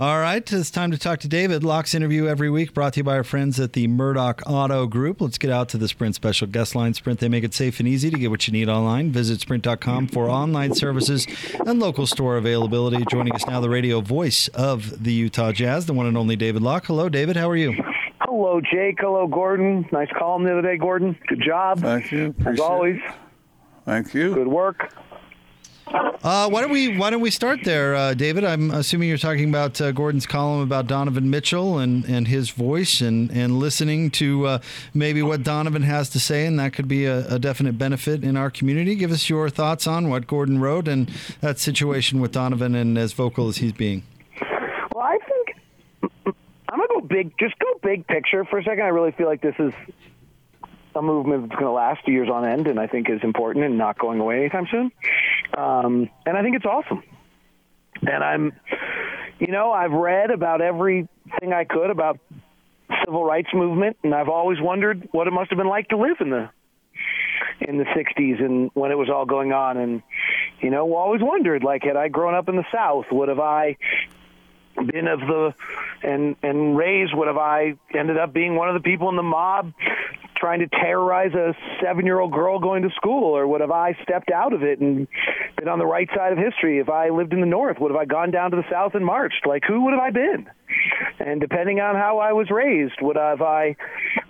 All right, it's time to talk to David. Locke's interview every week brought to you by our friends at the Murdoch Auto Group. Let's get out to the Sprint special guest line. Sprint, they make it safe and easy to get what you need online. Visit sprint.com for online services and local store availability. Joining us now, the radio voice of the Utah Jazz, the one and only David Locke. Hello, David. How are you? Hello, Jake. Hello, Gordon. Nice column the other day, Gordon. Good job. Thank you. As always, it. Thank you. good work. Uh, why don't we Why don't we start there, uh, David? I'm assuming you're talking about uh, Gordon's column about Donovan Mitchell and, and his voice, and and listening to uh, maybe what Donovan has to say, and that could be a, a definite benefit in our community. Give us your thoughts on what Gordon wrote and that situation with Donovan and as vocal as he's being. Well, I think I'm gonna go big. Just go big picture for a second. I really feel like this is a movement that's going to last years on end, and I think is important and not going away anytime soon. Um, and I think it's awesome. And I'm, you know, I've read about everything I could about civil rights movement, and I've always wondered what it must have been like to live in the in the 60s and when it was all going on and you know always wondered like had i grown up in the south would have i been of the and and raised would have I ended up being one of the people in the mob trying to terrorize a seven year old girl going to school or would have I stepped out of it and been on the right side of history? If I lived in the north would have I gone down to the south and marched? Like who would have I been? And depending on how I was raised would have I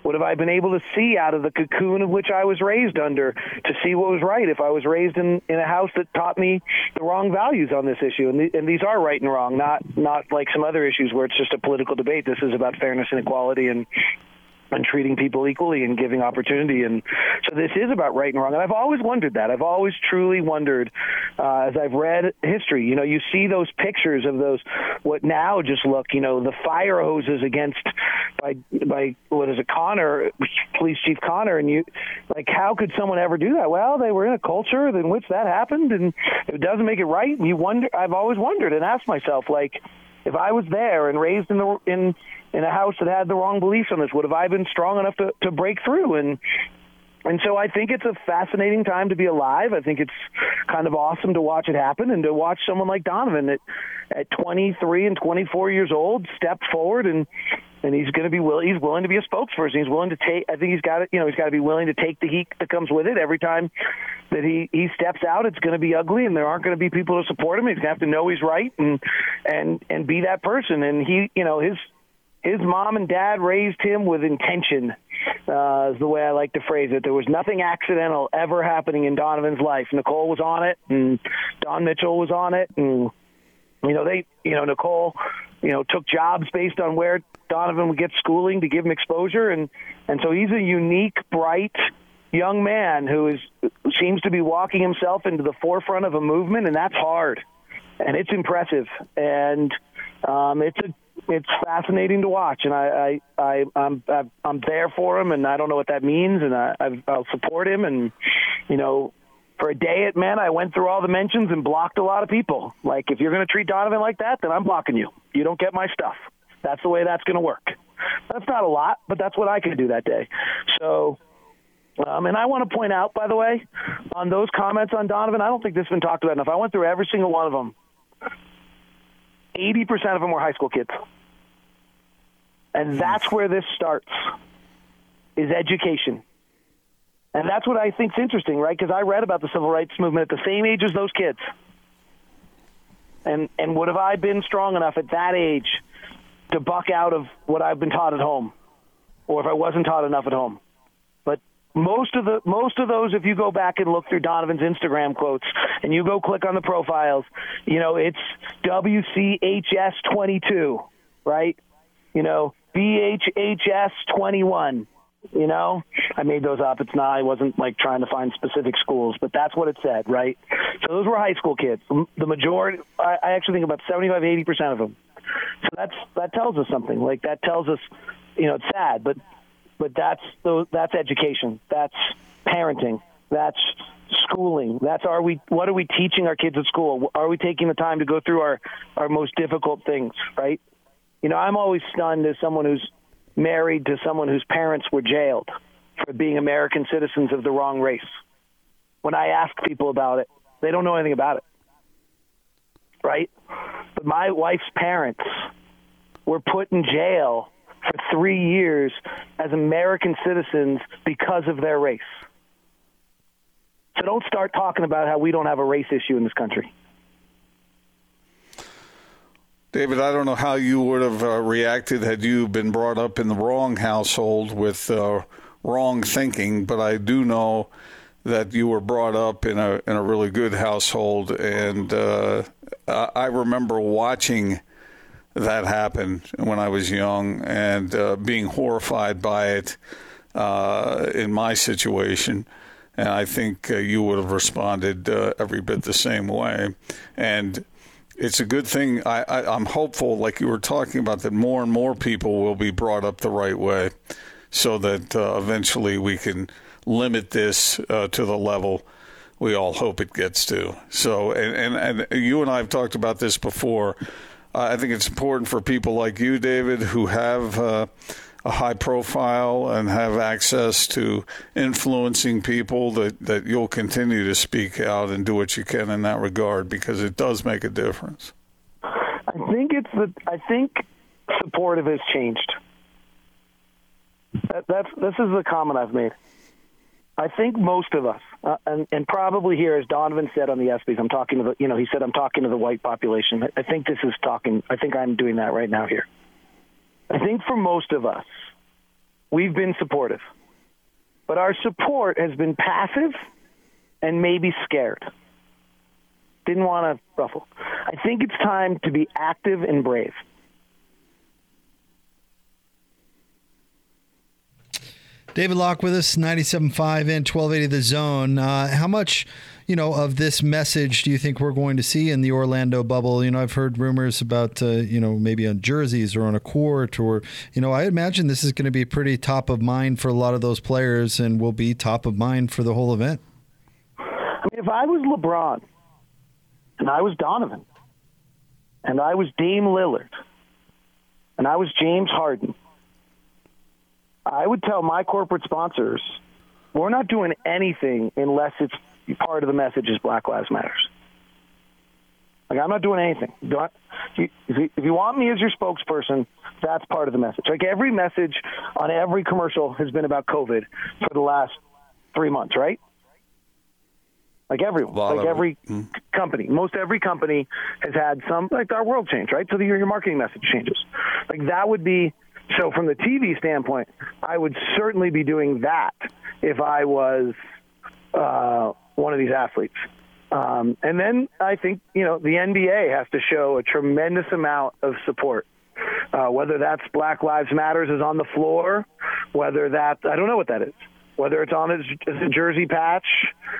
would have I been able to see out of the cocoon of which I was raised under to see what was right if I was raised in in a house that taught me the wrong values on this issue? And, the, and these are right and wrong not not like some other issues where it's just a political debate. This is about fairness and equality and and treating people equally and giving opportunity. And so this is about right and wrong. And I've always wondered that. I've always truly wondered uh, as I've read history. You know, you see those pictures of those what now just look, you know, the fire hoses against by by what is it, Connor, Police Chief Connor, and you like how could someone ever do that? Well, they were in a culture in which that happened, and it doesn't make it right. And You wonder. I've always wondered and asked myself like if I was there and raised in the in in a house that had the wrong beliefs on this, would have I been strong enough to to break through? And and so I think it's a fascinating time to be alive. I think it's kind of awesome to watch it happen and to watch someone like Donovan at at 23 and 24 years old step forward and and he's going to be will he's willing to be a spokesperson. He's willing to take. I think he's got it. You know, he's got to be willing to take the heat that comes with it every time that he he steps out. It's going to be ugly, and there aren't going to be people to support him. He's going to have to know he's right and and and be that person. And he, you know, his his mom and dad raised him with intention. Uh, is the way I like to phrase it. There was nothing accidental ever happening in Donovan's life. Nicole was on it, and Don Mitchell was on it, and you know they, you know, Nicole, you know, took jobs based on where Donovan would get schooling to give him exposure, and and so he's a unique, bright young man who is seems to be walking himself into the forefront of a movement, and that's hard, and it's impressive, and um, it's a it's fascinating to watch, and I, I, I I'm I'm there for him, and I don't know what that means, and I, I'll support him, and you know, for a day at men, I went through all the mentions and blocked a lot of people. Like, if you're going to treat Donovan like that, then I'm blocking you. You don't get my stuff. That's the way that's going to work. That's not a lot, but that's what I could do that day. So, um, and I want to point out, by the way, on those comments on Donovan, I don't think this has been talked about enough. I went through every single one of them. 80% of them were high school kids. And that's where this starts, is education. And that's what I think's interesting, right? Because I read about the civil rights movement at the same age as those kids. And and would have I been strong enough at that age to buck out of what I've been taught at home, or if I wasn't taught enough at home? But most of the most of those, if you go back and look through Donovan's Instagram quotes, and you go click on the profiles, you know it's WCHS twenty two, right? You know BHHS twenty one. You know, I made those up. It's not. I wasn't like trying to find specific schools, but that's what it said, right? So those were high school kids. The majority, I, actually think about seventy-five, eighty percent of them. So that's that tells us something. Like that tells us, you know, it's sad, but but that's that's education. That's parenting. That's schooling. That's are we what are we teaching our kids at school? Are we taking the time to go through our our most difficult things, right? You know, I'm always stunned as someone who's married to someone whose parents were jailed for being American citizens of the wrong race. When I ask people about it, they don't know anything about it. Right? But my wife's parents were put in jail for three years as American citizens because of their race. So don't start talking about how we don't have a race issue in this country. David, I don't know how you would have uh, reacted had you been brought up in the wrong household with uh, wrong thinking, but I do know that you were brought up in a in a really good household, and uh, I remember watching that happen when I was young and uh, being horrified by it uh, in my situation. And I think uh, you would have responded every bit the same way. And it's a good thing. I, I, am hopeful, like you were talking about, that more and more people will be brought up the right way so that uh, eventually we can limit this uh, to the level we all hope it gets to. So, and, and, and you and I have talked about this before. I think it's important for people like you, David, who have uh, a high profile and have access to influencing people that, that you'll continue to speak out and do what you can in that regard because it does make a difference. I think it's the I think supportive has changed. That, that's this is the comment I've made. I think most of us, uh, and, and probably here, as Donovan said on the ESPYS, I'm talking to the, you know, he said I'm talking to the white population. I think this is talking. I think I'm doing that right now here. I think for most of us, we've been supportive, but our support has been passive and maybe scared. Didn't want to ruffle. I think it's time to be active and brave. David Locke with us, 97.5 and 1280 The Zone. Uh, how much you know, of this message do you think we're going to see in the Orlando bubble? You know, I've heard rumors about, uh, you know, maybe on jerseys or on a court, or, you know, I imagine this is going to be pretty top of mind for a lot of those players and will be top of mind for the whole event. I mean, if I was LeBron and I was Donovan and I was Dame Lillard and I was James Harden, I would tell my corporate sponsors, we're not doing anything unless it's part of the message is Black Lives Matters. Like I'm not doing anything. If you, if you want me as your spokesperson, that's part of the message. Like every message on every commercial has been about COVID for the last three months, right? Like everyone, like every mm-hmm. company, most every company has had some. Like our world change, right? So the, your marketing message changes. Like that would be. So from the TV standpoint, I would certainly be doing that if I was uh, one of these athletes. Um, and then I think, you know, the NBA has to show a tremendous amount of support. Uh, whether that's Black Lives Matters is on the floor, whether that, I don't know what that is. Whether it's on a jersey patch,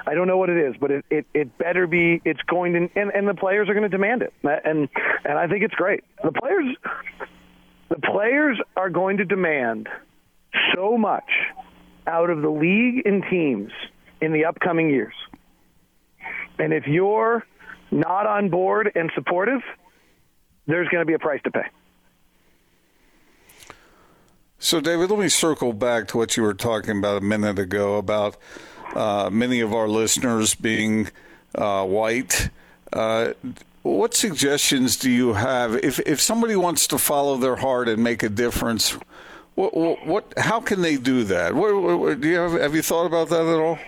I don't know what it is, but it, it, it better be, it's going to, and, and the players are going to demand it. And, and I think it's great. The players, the players are going to demand so much out of the league and teams in the upcoming years. And if you're not on board and supportive, there's going to be a price to pay. So, David, let me circle back to what you were talking about a minute ago about uh, many of our listeners being uh, white. Uh, what suggestions do you have if if somebody wants to follow their heart and make a difference? What, what, how can they do that? What, what, do you have have you thought about that at all?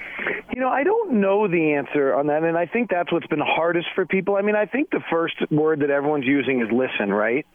I don't know the answer on that, and I think that's what's been hardest for people. I mean, I think the first word that everyone's using is listen, right?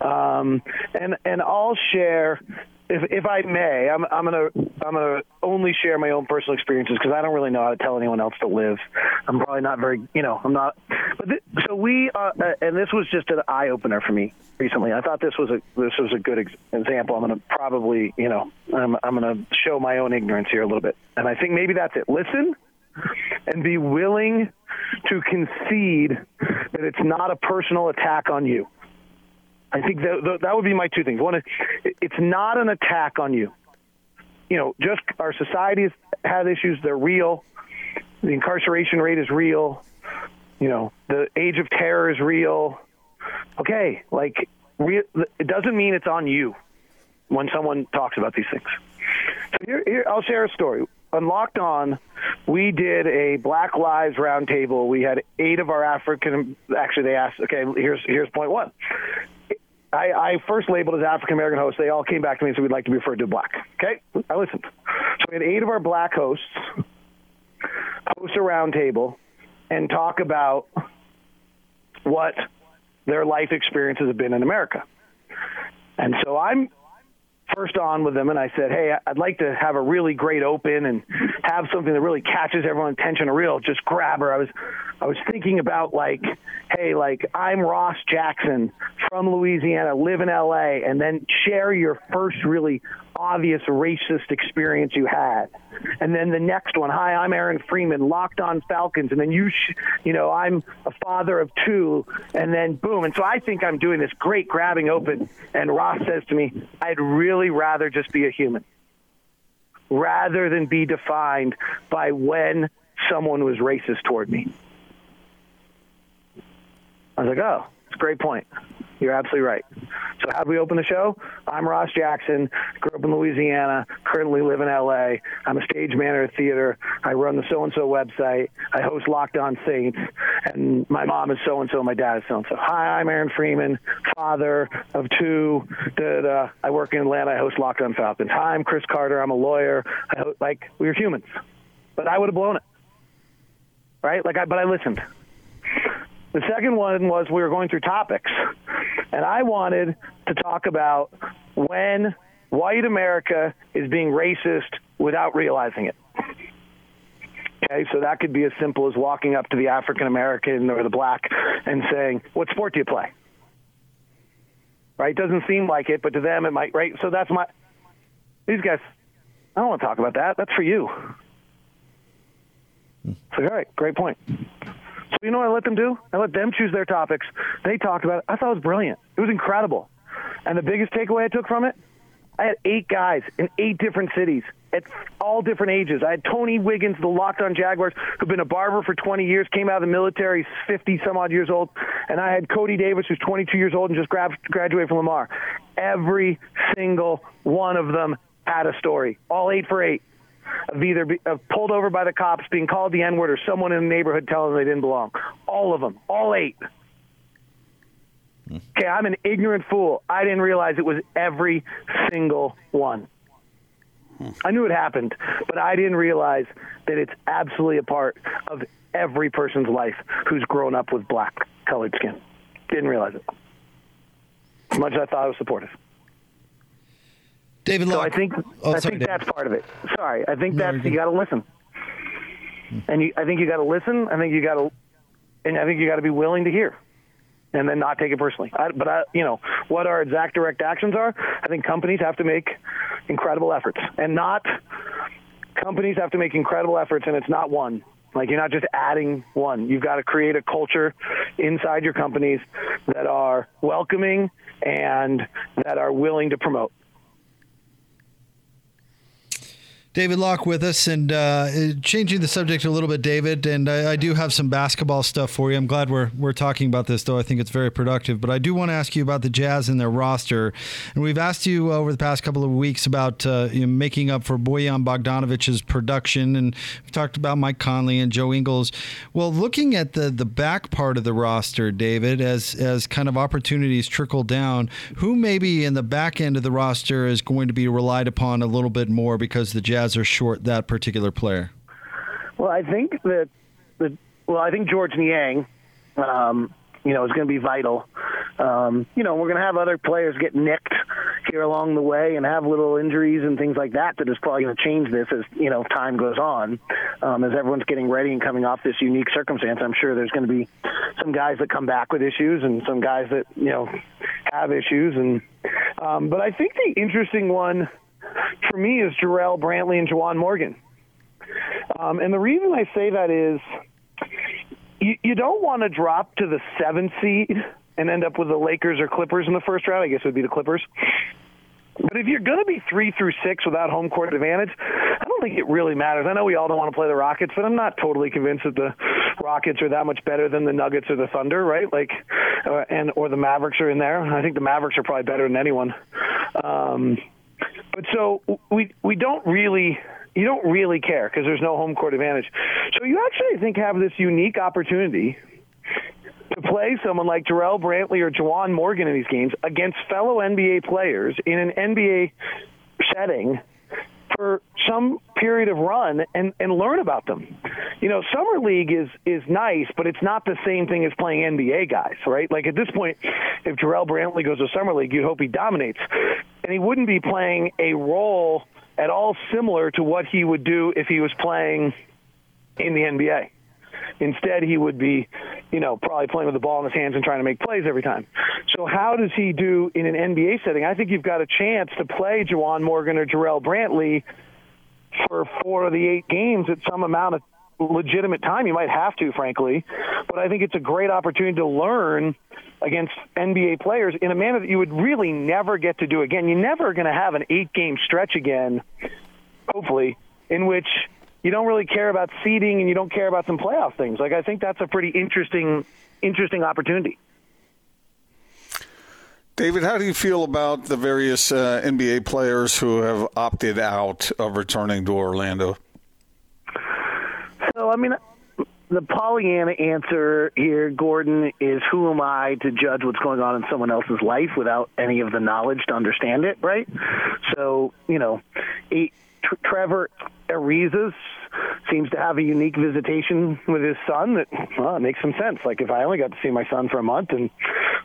Um, and and I'll share if if I may, I'm I'm gonna I'm gonna only share my own personal experiences because I don't really know how to tell anyone else to live. I'm probably not very, you know, I'm not. But th- so we, uh, uh and this was just an eye opener for me recently. I thought this was a this was a good ex- example. I'm gonna probably, you know, I'm I'm gonna show my own ignorance here a little bit, and I think maybe that's it. Listen, and be willing to concede that it's not a personal attack on you. I think that that would be my two things. One, it's not an attack on you. You know, just our society has issues; they're real. The incarceration rate is real. You know, the age of terror is real. Okay, like it doesn't mean it's on you when someone talks about these things. So here, here I'll share a story. On Locked On, we did a Black Lives roundtable. We had eight of our African. Actually, they asked. Okay, here's here's point one I, I first labeled as African American hosts. They all came back to me and said we'd like to be referred to black. Okay, I listened. So we had eight of our black hosts host a roundtable and talk about what their life experiences have been in America. And so I'm first on with them and I said, Hey, I'd like to have a really great open and have something that really catches everyone's attention, a real just grabber. I was I was thinking about like, hey, like I'm Ross Jackson from Louisiana, live in LA, and then share your first really obvious racist experience you had. And then the next one, hi, I'm Aaron Freeman, locked on Falcons. And then you, sh- you know, I'm a father of two. And then boom. And so I think I'm doing this great grabbing open. And Ross says to me, I'd really rather just be a human rather than be defined by when someone was racist toward me. I was like, oh, it's a great point. You're absolutely right. So, how do we open the show? I'm Ross Jackson, grew up in Louisiana, currently live in LA. I'm a stage manager at theater. I run the so and so website. I host Locked On Saints, and my mom is so and so, my dad is so and so. Hi, I'm Aaron Freeman, father of two. Da, da. Uh, I work in Atlanta. I host Locked On Falcons. Hi, I'm Chris Carter. I'm a lawyer. I host, like we are humans, but I would have blown it, right? Like, I, but I listened. The second one was we were going through topics, and I wanted to talk about when white America is being racist without realizing it. Okay, so that could be as simple as walking up to the African American or the black and saying, "What sport do you play?" Right? Doesn't seem like it, but to them it might. Right? So that's my. These guys, I don't want to talk about that. That's for you. Hmm. So, all right, great point. So you know what I let them do? I let them choose their topics. They talked about it. I thought it was brilliant. It was incredible. And the biggest takeaway I took from it, I had eight guys in eight different cities at all different ages. I had Tony Wiggins, the locked on Jaguars, who'd been a barber for 20 years, came out of the military, 50 some odd years old. And I had Cody Davis, who's 22 years old and just graduated from Lamar. Every single one of them had a story, all eight for eight of either be, of pulled over by the cops, being called the N word, or someone in the neighborhood telling them they didn't belong. All of them, all eight. Hmm. Okay, I'm an ignorant fool. I didn't realize it was every single one. Hmm. I knew it happened, but I didn't realize that it's absolutely a part of every person's life who's grown up with black colored skin. Didn't realize it. As much as I thought I was supportive. David So I think Oh, I sorry, think David. that's part of it. Sorry, I think that's you're you got to listen, and you, I think you got to listen. I think you got to, and I think you got to be willing to hear, and then not take it personally. I, but I, you know, what our exact direct actions are, I think companies have to make incredible efforts, and not companies have to make incredible efforts, and it's not one. Like you're not just adding one. You've got to create a culture inside your companies that are welcoming and that are willing to promote. David Locke with us and uh, changing the subject a little bit, David. And I, I do have some basketball stuff for you. I'm glad we're we're talking about this, though. I think it's very productive. But I do want to ask you about the Jazz and their roster. And we've asked you over the past couple of weeks about uh, you know, making up for Bojan Bogdanovic's production, and we've talked about Mike Conley and Joe Ingles. Well, looking at the the back part of the roster, David, as as kind of opportunities trickle down, who maybe in the back end of the roster is going to be relied upon a little bit more because the Jazz are short that particular player? Well, I think that the well, I think Georges Niang, um, you know, is going to be vital. Um, you know, we're going to have other players get nicked here along the way and have little injuries and things like that. That is probably going to change this as you know time goes on. Um, as everyone's getting ready and coming off this unique circumstance, I'm sure there's going to be some guys that come back with issues and some guys that you know have issues. And um, but I think the interesting one for me is Jarrell Brantley and Juwan Morgan. Um, and the reason I say that is you, you don't want to drop to the seventh seed and end up with the Lakers or Clippers in the first round. I guess it would be the Clippers. But if you're going to be three through six without home court advantage, I don't think it really matters. I know we all don't want to play the Rockets, but I'm not totally convinced that the Rockets are that much better than the Nuggets or the Thunder, right? Like, uh, and or the Mavericks are in there. I think the Mavericks are probably better than anyone. Um, but so we we don't really you don't really care because there's no home court advantage. So you actually I think have this unique opportunity to play someone like Jarrell Brantley or Juwan Morgan in these games against fellow NBA players in an NBA setting for some period of run and, and learn about them. You know, summer league is is nice, but it's not the same thing as playing NBA guys, right? Like at this point, if Jarrell Brantley goes to summer league, you'd hope he dominates, and he wouldn't be playing a role at all similar to what he would do if he was playing in the NBA. Instead, he would be, you know, probably playing with the ball in his hands and trying to make plays every time. So, how does he do in an NBA setting? I think you've got a chance to play Juwan Morgan or Jarrell Brantley for four of the eight games at some amount of legitimate time. You might have to, frankly, but I think it's a great opportunity to learn against NBA players in a manner that you would really never get to do again. You're never going to have an eight game stretch again, hopefully, in which you don't really care about seeding and you don't care about some playoff things. Like I think that's a pretty interesting interesting opportunity. David, how do you feel about the various uh, NBA players who have opted out of returning to Orlando? So, I mean, the Pollyanna answer here, Gordon, is who am I to judge what's going on in someone else's life without any of the knowledge to understand it, right? So, you know, a, Trevor Ariza seems to have a unique visitation with his son that well, it makes some sense. Like if I only got to see my son for a month and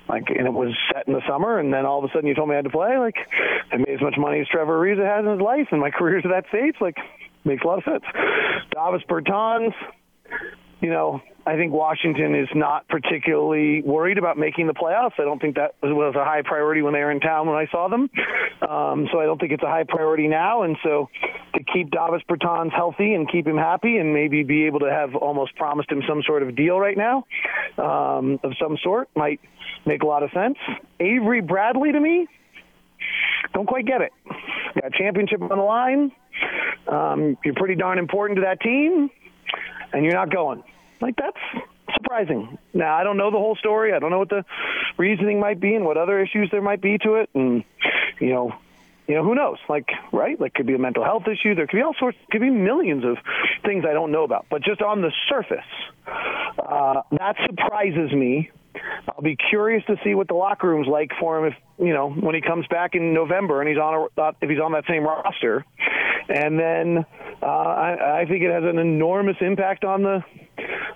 like and it was set in the summer and then all of a sudden you told me I had to play, like I made as much money as Trevor Ariza has in his life and my career's at that stage, like makes a lot of sense. Davis Bertans, you know, I think Washington is not particularly worried about making the playoffs. I don't think that was a high priority when they were in town when I saw them. Um, so I don't think it's a high priority now. And so to keep Davis Bertans healthy and keep him happy and maybe be able to have almost promised him some sort of deal right now um, of some sort might make a lot of sense. Avery Bradley to me, don't quite get it. Got championship on the line. Um, you're pretty darn important to that team, and you're not going. Like that's surprising. Now I don't know the whole story. I don't know what the reasoning might be and what other issues there might be to it, and you know, you know who knows? Like right, like could be a mental health issue. There could be all sorts. Could be millions of things I don't know about. But just on the surface, uh, that surprises me. I'll be curious to see what the locker room's like for him if you know when he comes back in November and he's on a, if he's on that same roster. And then uh, I, I think it has an enormous impact on the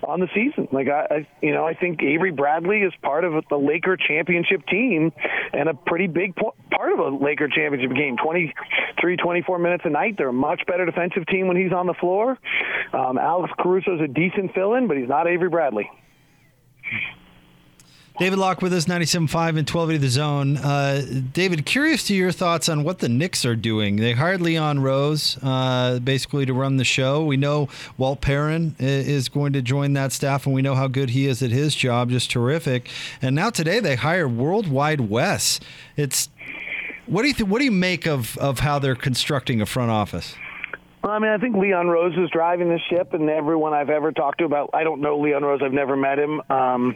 on the season. Like I, I, you know, I think Avery Bradley is part of the Laker championship team and a pretty big po- part of a Laker championship game. 23, 24 minutes a night. They're a much better defensive team when he's on the floor. Um, Alex Caruso is a decent fill-in, but he's not Avery Bradley. David Locke with us, 97.5 and 1280 The Zone. Uh, David, curious to your thoughts on what the Knicks are doing. They hired Leon Rose uh, basically to run the show. We know Walt Perrin is going to join that staff, and we know how good he is at his job, just terrific. And now today they hire Worldwide Wes. It's what do you th- what do you make of of how they're constructing a front office? Well, I mean, I think Leon Rose is driving the ship, and everyone I've ever talked to about, I don't know Leon Rose, I've never met him, um,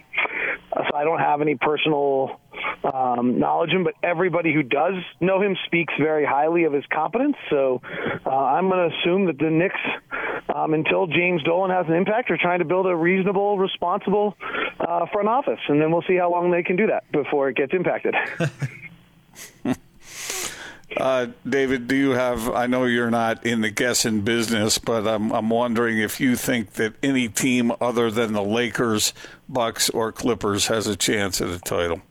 so I don't have any personal um, knowledge of him, but everybody who does know him speaks very highly of his competence. So uh, I'm going to assume that the Knicks, um, until James Dolan has an impact, are trying to build a reasonable, responsible uh, front office, and then we'll see how long they can do that before it gets impacted. Uh, David, do you have? I know you're not in the guessing business, but I'm, I'm wondering if you think that any team other than the Lakers, Bucks, or Clippers has a chance at a title.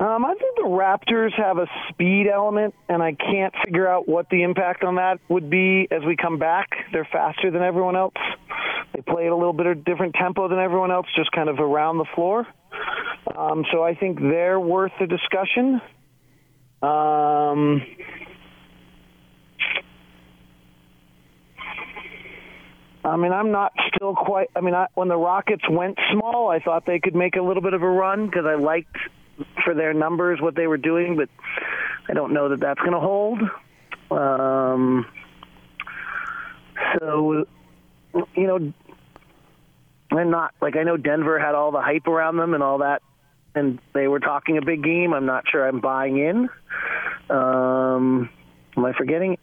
Um, I think the Raptors have a speed element, and I can't figure out what the impact on that would be as we come back. They're faster than everyone else. They play at a little bit of different tempo than everyone else, just kind of around the floor. Um, so I think they're worth the discussion. Um, I mean, I'm not still quite. I mean, I, when the Rockets went small, I thought they could make a little bit of a run because I liked for their numbers what they were doing, but I don't know that that's going to hold. Um, so, you know, I'm not like I know Denver had all the hype around them and all that, and they were talking a big game. I'm not sure I'm buying in. Um, am I forgetting?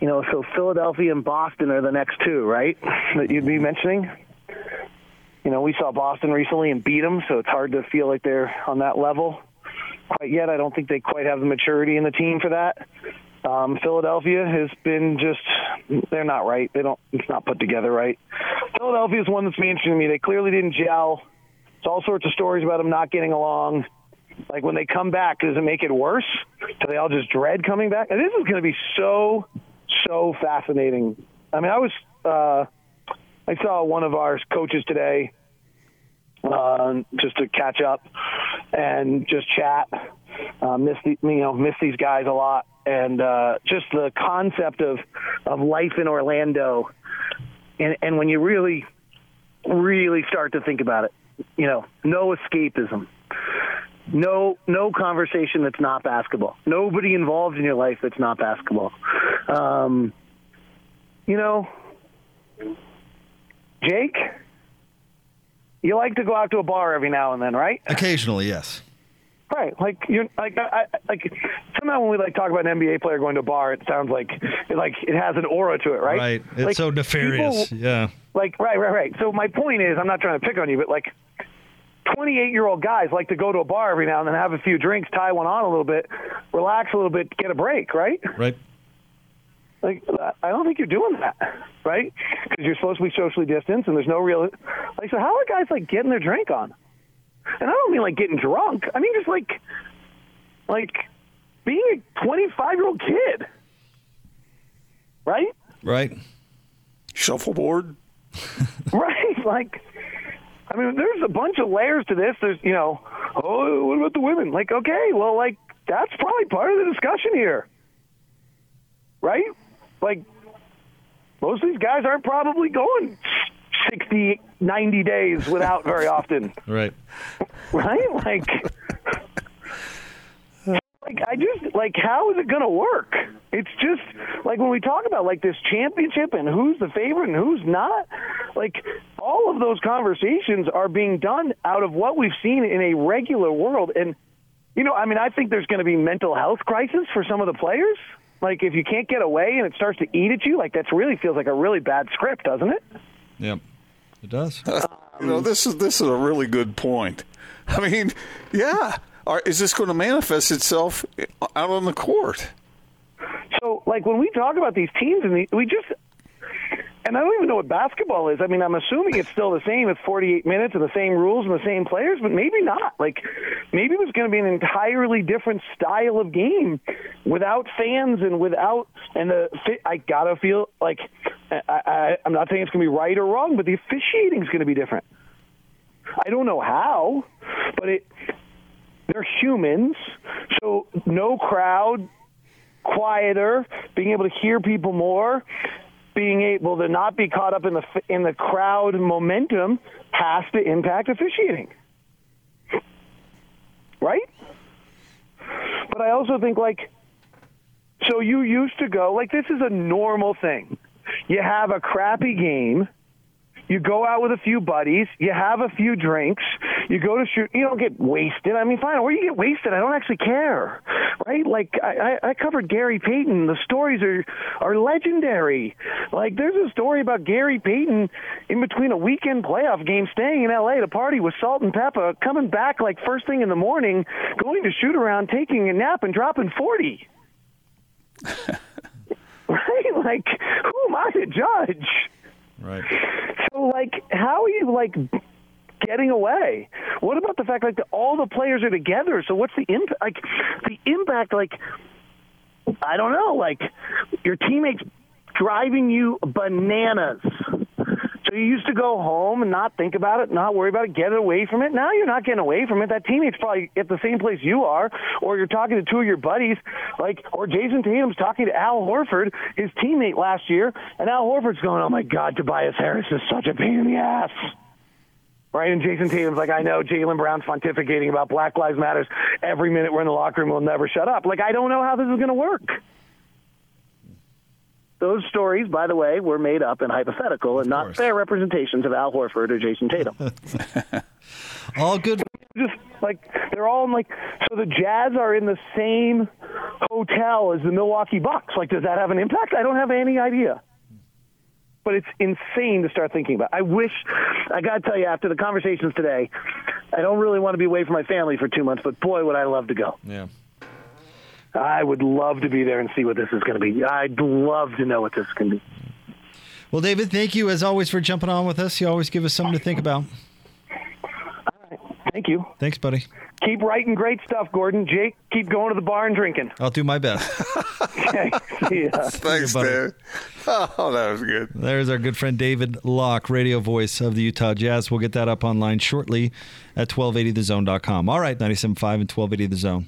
You know, so Philadelphia and Boston are the next two, right? That you'd be mentioning. you know, we saw Boston recently and beat them, so it's hard to feel like they're on that level quite yet. I don't think they quite have the maturity in the team for that. Um, Philadelphia has been just, they're not right. They don't, it's not put together right. Philadelphia is one that's interesting to me. They clearly didn't gel. It's all sorts of stories about them not getting along. Like when they come back, does it make it worse? Do they all just dread coming back? And this is going to be so, so fascinating. I mean, I was, uh, I saw one of our coaches today uh, just to catch up and just chat. Uh, miss the, you know miss these guys a lot, and uh, just the concept of of life in Orlando, and and when you really really start to think about it, you know, no escapism. No, no conversation that's not basketball. Nobody involved in your life that's not basketball. Um, you know, Jake, you like to go out to a bar every now and then, right? Occasionally, yes. Right, like you're like I, I, like somehow when we like talk about an NBA player going to a bar, it sounds like it, like it has an aura to it, right? Right. It's like, so nefarious. people- yeah. Like right, right, right. So my point is, I'm not trying to pick on you, but like 28 year old guys like to go to a bar every now and then, have a few drinks, tie one on a little bit, relax a little bit, get a break, right? Right. Like, I don't think you're doing that, right? Because you're supposed to be socially distanced, and there's no real. Like, so how are guys like getting their drink on? And I don't mean like getting drunk. I mean just like, like being a 25 year old kid, right? Right. Shuffleboard. right? Like, I mean, there's a bunch of layers to this. There's, you know, oh, what about the women? Like, okay, well, like that's probably part of the discussion here, right? Like, most of these guys aren't probably going 60, 90 days without very often, Right. right? Like, like I just like how is it going to work? It's just like when we talk about like this championship and who's the favorite and who's not. Like all of those conversations are being done out of what we've seen in a regular world, and you know, I mean, I think there's going to be mental health crisis for some of the players. Like if you can't get away and it starts to eat at you, like that really feels like a really bad script, doesn't it? Yep. It does. Uh, you know, this is this is a really good point. I mean, yeah. Are, is this going to manifest itself out on the court? So, like when we talk about these teams, and the, we just, and I don't even know what basketball is. I mean, I'm assuming it's still the same. It's 48 minutes and the same rules and the same players, but maybe not. Like, maybe there's going to be an entirely different style of game without fans and without and the. I gotta feel like I, I, I'm not saying it's going to be right or wrong, but the officiating is going to be different. I don't know how, but it. They're humans, so no crowd, quieter, being able to hear people more, being able to not be caught up in the in the crowd momentum has to impact officiating. Right? But I also think like so you used to go like this is a normal thing. You have a crappy game, you go out with a few buddies, you have a few drinks, you go to shoot, you don't get wasted. I mean, fine, or you get wasted. I don't actually care, right? Like I, I, I covered Gary Payton. The stories are are legendary. Like there's a story about Gary Payton in between a weekend playoff game, staying in L.A. to party with Salt and Pepper, coming back like first thing in the morning, going to shoot around, taking a nap, and dropping forty. right? Like who am I to judge? Right. So, like, how are you like getting away? What about the fact like all the players are together? So, what's the impact? Like, the impact, like, I don't know, like your teammates driving you bananas. You used to go home and not think about it, not worry about it, get away from it. Now you're not getting away from it. That teammate's probably at the same place you are, or you're talking to two of your buddies, like, or Jayson Tatum's talking to Al Horford, his teammate last year, and Al Horford's going, "Oh my God, Tobias Harris is such a pain in the ass." Right, and Jayson Tatum's like, I know Jaylen Brown's pontificating about Black Lives Matters every minute we're in the locker room. We'll never shut up. Like, I don't know how this is going to work. Those stories, by the way, were made up and hypothetical and not fair representations of Al Horford or Jayson Tatum. All good. Just like they're all in like so the Jazz are in the same hotel as the Milwaukee Bucks. Like, does that have an impact? I don't have any idea. but it's insane to start thinking about. I wish, I got to tell you, after the conversations today, I don't really want to be away from my family for two months, but boy, would I love to go. Yeah. I would love to be there and see what this is going to be. I'd love to know what this can going be. Well, David, thank you as always for jumping on with us. You always give us something to think about. All right. Thank you. Thanks, buddy. Keep writing great stuff, Gordon. Jake, keep going to the bar and drinking. I'll do my best. Okay. See ya. Thanks, buddy. Dave. Oh, that was good. There's our good friend David Locke, radio voice of the Utah Jazz. We'll get that up online shortly at 1280thezone.com. All right, 97.5 and 1280 The Zone.